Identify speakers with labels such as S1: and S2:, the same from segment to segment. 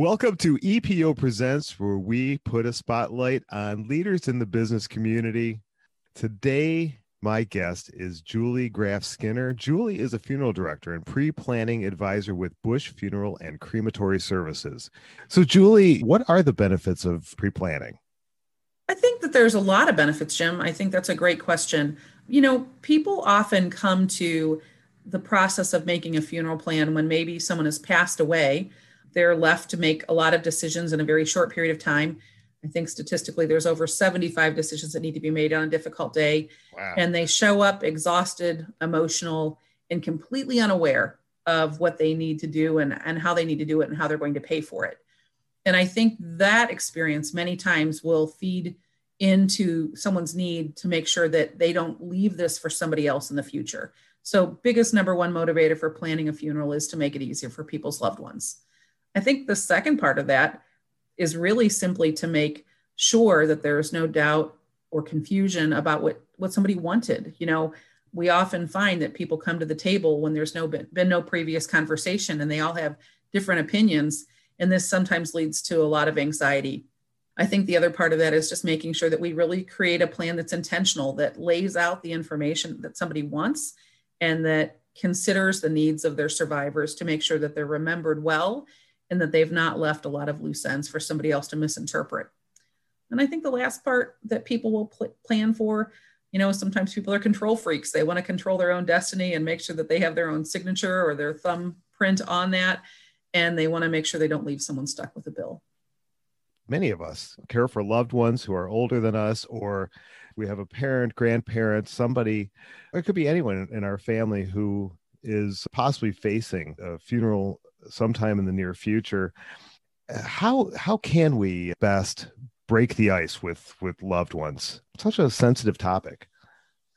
S1: Welcome to EPO Presents, where we put a spotlight on leaders in the business community. Today, my guest is Julie Graf Skinner. Julie is a funeral director and pre planning advisor with Busch Funeral and Crematory Services. So, Julie, what are the benefits of pre planning?
S2: I think that there's a lot of benefits, Jim. I think that's a great question. You know, people often come to the process of making a funeral plan when maybe someone has passed away they're left to make a lot of decisions in a very short period of time. I think statistically, there's over 75 decisions that need to be made on a difficult day. Wow. And they show up exhausted, emotional, and completely unaware of what they need to do and, and how they need to do it and how they're going to pay for it. And I think that experience many times will feed into someone's need to make sure that they don't leave this for somebody else in the future. So, biggest number one motivator for planning a funeral is to make it easier for people's loved ones. I think the second part of that is really simply to make sure that there's no doubt or confusion about what what somebody wanted. You know, we often find that people come to the table when there's no been, been no previous conversation and they all have different opinions and this sometimes leads to a lot of anxiety. I think the other part of that is just making sure that we really create a plan that's intentional that lays out the information that somebody wants and that considers the needs of their survivors to make sure that they're remembered well and that they've not left a lot of loose ends for somebody else to misinterpret. And I think the last part that people will pl- plan for, you know, sometimes people are control freaks. They want to control their own destiny and make sure that they have their own signature or their thumbprint on that. And they want to make sure they don't leave someone stuck with a bill.
S1: Many of us care for loved ones who are older than us, or we have a parent, grandparent, somebody, or it could be anyone in our family who is possibly facing a funeral sometime in the near future. How how can we best break the ice with with loved ones? Such a sensitive topic.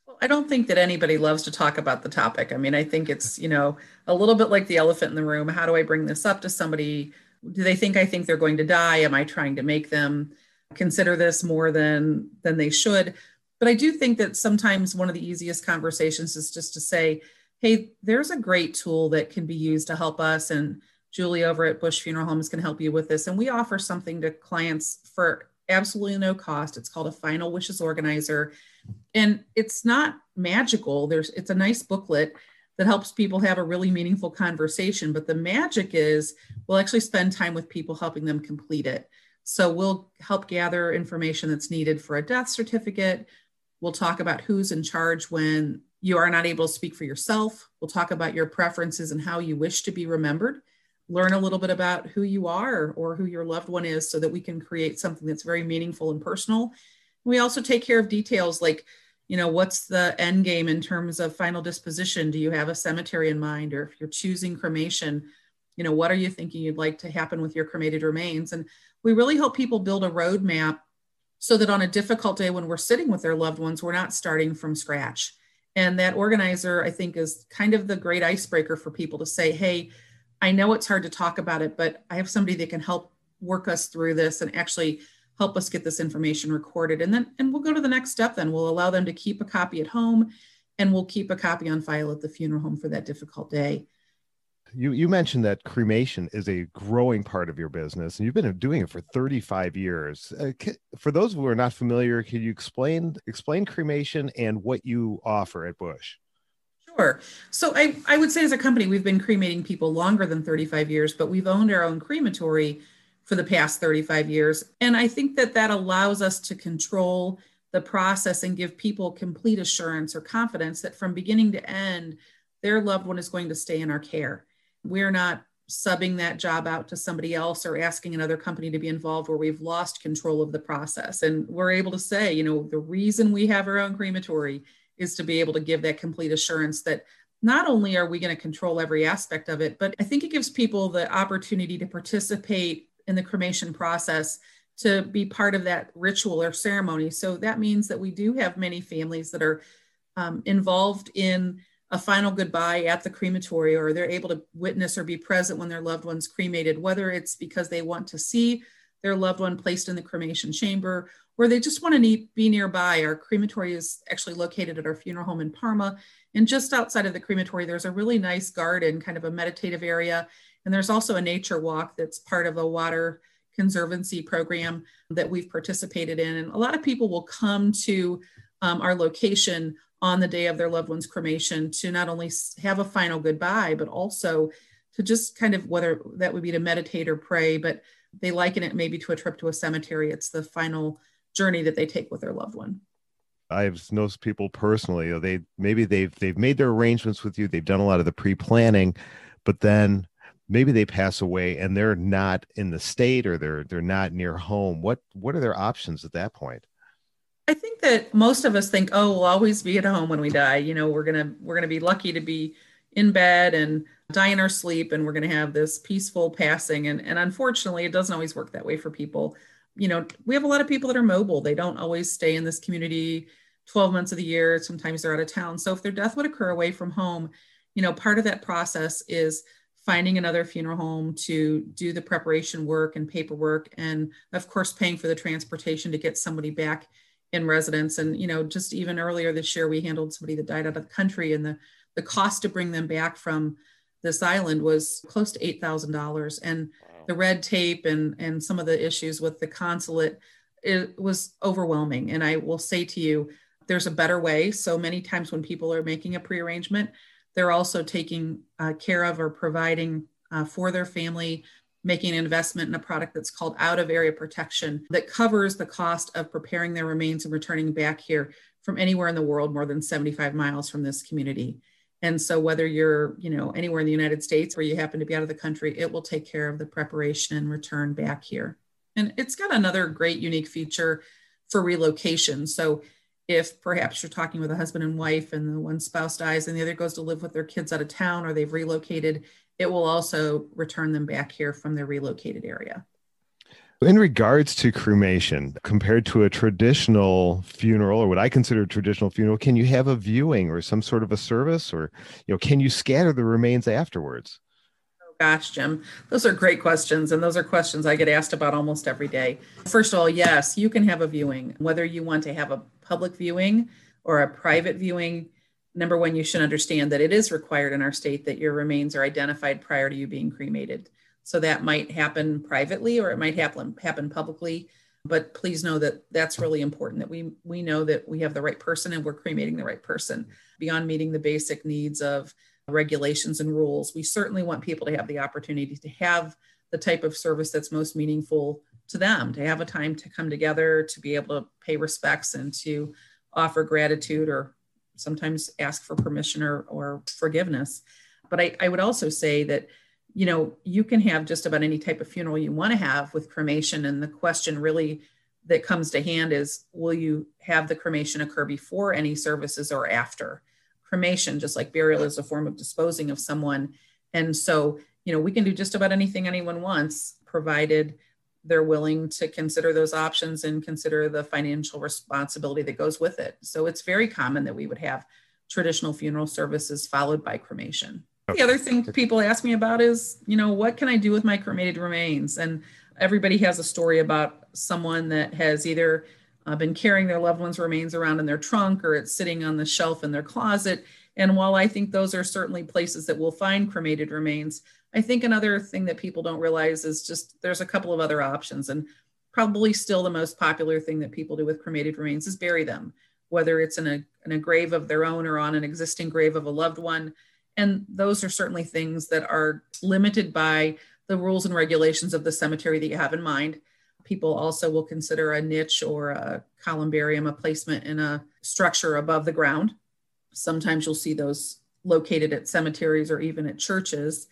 S2: Well, I don't think that anybody loves to talk about the topic. I mean, I think it's, you know, a little bit like the elephant in the room. How do I bring this up to somebody? Do they think I think they're going to die? Am I trying to make them consider this more than than they should? But I do think that sometimes one of the easiest conversations is just to say, hey, there's a great tool that can be used to help us. And Julie over at Busch Funeral Homes can help you with this. And we offer something to clients for absolutely no cost. It's called a Final Wishes Organizer. And it's not magical. There's it's a nice booklet that helps people have a really meaningful conversation. But the magic is we'll actually spend time with people helping them complete it. So we'll help gather information that's needed for a death certificate. We'll talk about who's in charge when you are not able to speak for yourself. We'll talk about your preferences and how you wish to be remembered. Learn a little bit about who you are or who your loved one is so that we can create something that's very meaningful and personal. We also take care of details like, you know, what's the end game in terms of final disposition? Do you have a cemetery in mind? Or if you're choosing cremation, you know, what are you thinking you'd like to happen with your cremated remains? And we really help people build a roadmap so that on a difficult day when we're sitting with their loved ones, we're not starting from scratch and that organizer, I think, is kind of the great icebreaker for people to say, hey, I know it's hard to talk about it, but I have somebody that can help work us through this and actually help us get this information recorded. And then and we'll go to the next step then. We'll allow them to keep a copy at home and we'll keep a copy on file at the funeral home for that difficult day
S1: you you mentioned that cremation is a growing part of your business and you've been doing it for 35 years uh, for those who are not familiar can you explain explain cremation and what you offer at Busch
S2: Sure. So I, I would say as a company, we've been cremating people longer than 35 years, but we've owned our own crematory for the past 35 years. And I think that that allows us to control the process and give people complete assurance or confidence that from beginning to end, their loved one is going to stay in our care we're not subbing that job out to somebody else or asking another company to be involved where we've lost control of the process. And we're able to say, you know, the reason we have our own crematory is to be able to give that complete assurance that not only are we going to control every aspect of it, but I think it gives people the opportunity to participate in the cremation process to be part of that ritual or ceremony. So that means that we do have many families that are um, involved in a final goodbye at the crematory or they're able to witness or be present when their loved one's cremated, whether it's because they want to see their loved one placed in the cremation chamber or they just want to be nearby. Our crematory is actually located at our funeral home in Parma. And just outside of the crematory, there's a really nice garden, kind of a meditative area. And there's also a nature walk that's part of a water conservancy program that we've participated in. And a lot of people will come to um, our location on the day of their loved one's cremation to not only have a final goodbye, but also to just kind of whether that would be to meditate or pray, but they liken it maybe to a trip to a cemetery. It's the final journey that they take with their loved one.
S1: I've known people personally. They maybe they've they've made their arrangements with you. They've done a lot of the pre-planning, but then maybe they pass away and they're not in the state or they're they're not near home. What what are their options at that point?
S2: I think that most of us think, oh, we'll always be at home when we die. You know, we're gonna we're gonna be lucky to be in bed and die in our sleep and we're to have this peaceful passing. And, and unfortunately it doesn't always work that way for people. You know we have a lot of people that are mobile. They don't always stay in this community 12 months of the year. Sometimes they're out of town. So if their death would occur away from home you know part of that process is finding another funeral home to do the preparation work and paperwork and of course paying for the transportation to get somebody back in residence. And you know just even earlier this year we handled somebody that died out of the country and the the cost to bring them back from this island was close to $8,000 and the red tape and and some of the issues with the consulate it was overwhelming. And I will say to you there's a better way. So many times when people are making a prearrangement they're also taking uh, care of or providing uh, for their family making an investment in a product that's called out of area protection that covers the cost of preparing their remains and returning back here from anywhere in the world more than 75 miles from this community and so whether you're, you know, anywhere in the United States or you happen to be out of the country, it will take care of the preparation and return back here. And it's got another great unique feature for relocation. So if perhaps you're talking with a husband and wife and the one spouse dies and the other goes to live with their kids out of town or they've relocated, it will also return them back here from their relocated area.
S1: In regards to cremation, compared to a traditional funeral or what I consider a traditional funeral, can you have a viewing or some sort of a service or you know, can you scatter the remains afterwards?
S2: Oh gosh, Jim, those are great questions. And those are questions I get asked about almost every day. First of all, yes, you can have a viewing, whether you want to have a public viewing or a private viewing. Number one, you should understand that it is required in our state that your remains are identified prior to you being cremated. So that might happen privately or it might happen happen publicly. But please know that that's really important that we we know that we have the right person and we're cremating the right person beyond meeting the basic needs of regulations and rules. We certainly want people to have the opportunity to have the type of service that's most meaningful to them, to have a time to come together, to be able to pay respects and to offer gratitude or sometimes ask for permission or, or forgiveness. But I, I would also say that you know, you can have just about any type of funeral you want to have with cremation. And the question really that comes to hand is will you have the cremation occur before any services or after? Cremation, just like burial, is a form of disposing of someone. And so, you know, we can do just about anything anyone wants, provided they're willing to consider those options and consider the financial responsibility that goes with it. So it's very common that we would have traditional funeral services followed by cremation. The other thing people ask me about is, you know, what can I do with my cremated remains? And everybody has a story about someone that has either uh, been carrying their loved one's remains around in their trunk or it's sitting on the shelf in their closet. And while I think those are certainly places that will find cremated remains, I think another thing that people don't realize is just there's a couple of other options. And probably still the most popular thing that people do with cremated remains is bury them, whether it's in a, in a grave of their own or on an existing grave of a loved one. And those are certainly things that are limited by the rules and regulations of the cemetery that you have in mind. People also will consider a niche or a columbarium a placement in a structure above the ground. Sometimes you'll see those located at cemeteries or even at churches.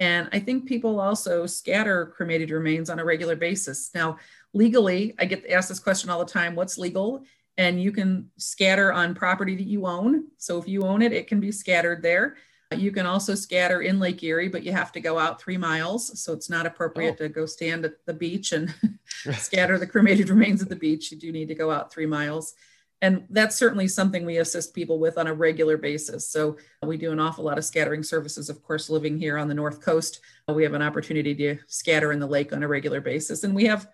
S2: And I think people also scatter cremated remains on a regular basis. Now, legally, I get asked this question all the time what's legal? And you can scatter on property that you own. So if you own it, it can be scattered there. You can also scatter in Lake Erie, but you have to go out three miles. So it's not appropriate oh. to go stand at the beach and scatter the cremated remains at the beach. You do need to go out three miles. And that's certainly something we assist people with on a regular basis. So we do an awful lot of scattering services. Of course, living here on the North Coast, we have an opportunity to scatter in the lake on a regular basis. And we have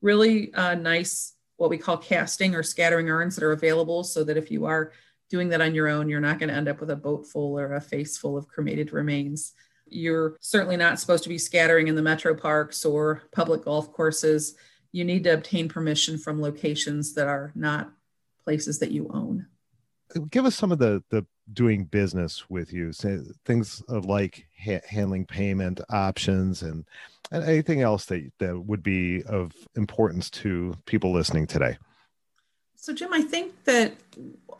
S2: really uh, nice, what we call casting or scattering urns that are available so that if you are doing that on your own, you're not going to end up with a boat full or a face full of cremated remains. You're certainly not supposed to be scattering in the metro parks or public golf courses. You need to obtain permission from locations that are not places that you own.
S1: Give us some of the the doing business with you, things like ha- handling payment options and, and anything else that that would be of importance to people listening today.
S2: So, Jim, I think that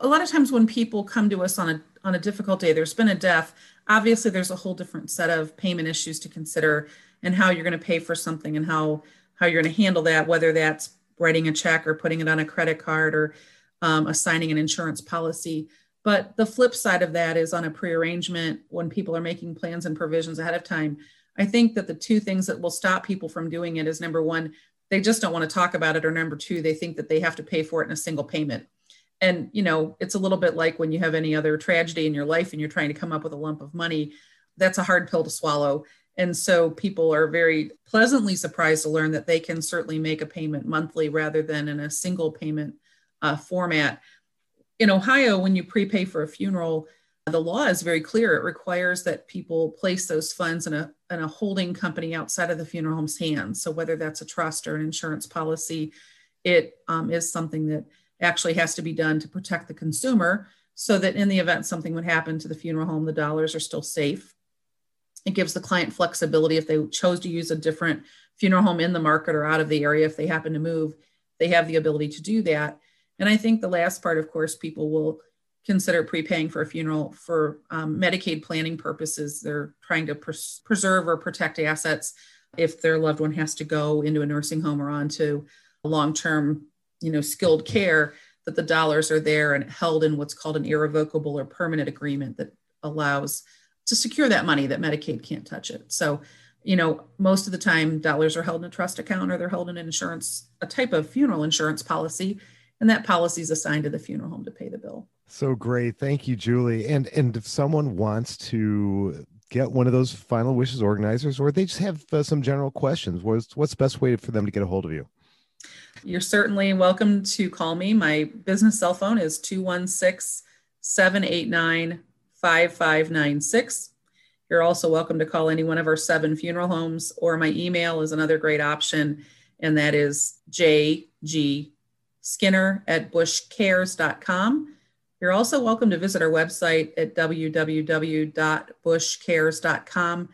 S2: a lot of times when people come to us on a on a difficult day, there's been a death. Obviously, there's a whole different set of payment issues to consider, and how you're going to pay for something, and how how you're going to handle that, whether that's writing a check or putting it on a credit card or um, assigning an insurance policy. But the flip side of that is on a prearrangement when people are making plans and provisions ahead of time. I think that the two things that will stop people from doing it is number one, they just don't want to talk about it or number two they think that they have to pay for it in a single payment and you know it's a little bit like when you have any other tragedy in your life and you're trying to come up with a lump of money that's a hard pill to swallow and so people are very pleasantly surprised to learn that they can certainly make a payment monthly rather than in a single payment uh, format in ohio when you prepay for a funeral the law is very clear. It requires that people place those funds in a, in a holding company outside of the funeral home's hands. So whether that's a trust or an insurance policy, it um, is something that actually has to be done to protect the consumer so that in the event something would happen to the funeral home, the dollars are still safe. It gives the client flexibility if they chose to use a different funeral home in the market or out of the area, if they happen to move, they have the ability to do that. And I think the last part, of course, people will consider prepaying for a funeral for um, Medicaid planning purposes. They're trying to pres- preserve or protect assets if their loved one has to go into a nursing home or onto long-term, you know, skilled care. That the dollars are there and held in what's called an irrevocable or permanent agreement that allows to secure that money that Medicaid can't touch it. So, you know, most of the time dollars are held in a trust account or they're held in an insurance, a type of funeral insurance policy, and that policy is assigned to the funeral home to pay the bill.
S1: So great. Thank you, Julie. And and if someone wants to get one of those final wishes organizers or they just have uh, some general questions, what's what's the best way for them to get a hold of you?
S2: You're certainly welcome to call me. My business cell phone is 216 789 5596. You're also welcome to call any one of our seven funeral homes, or my email is another great option, and that is jg skinner at buschcares.com. You're also welcome to visit our website at www.buschcares.com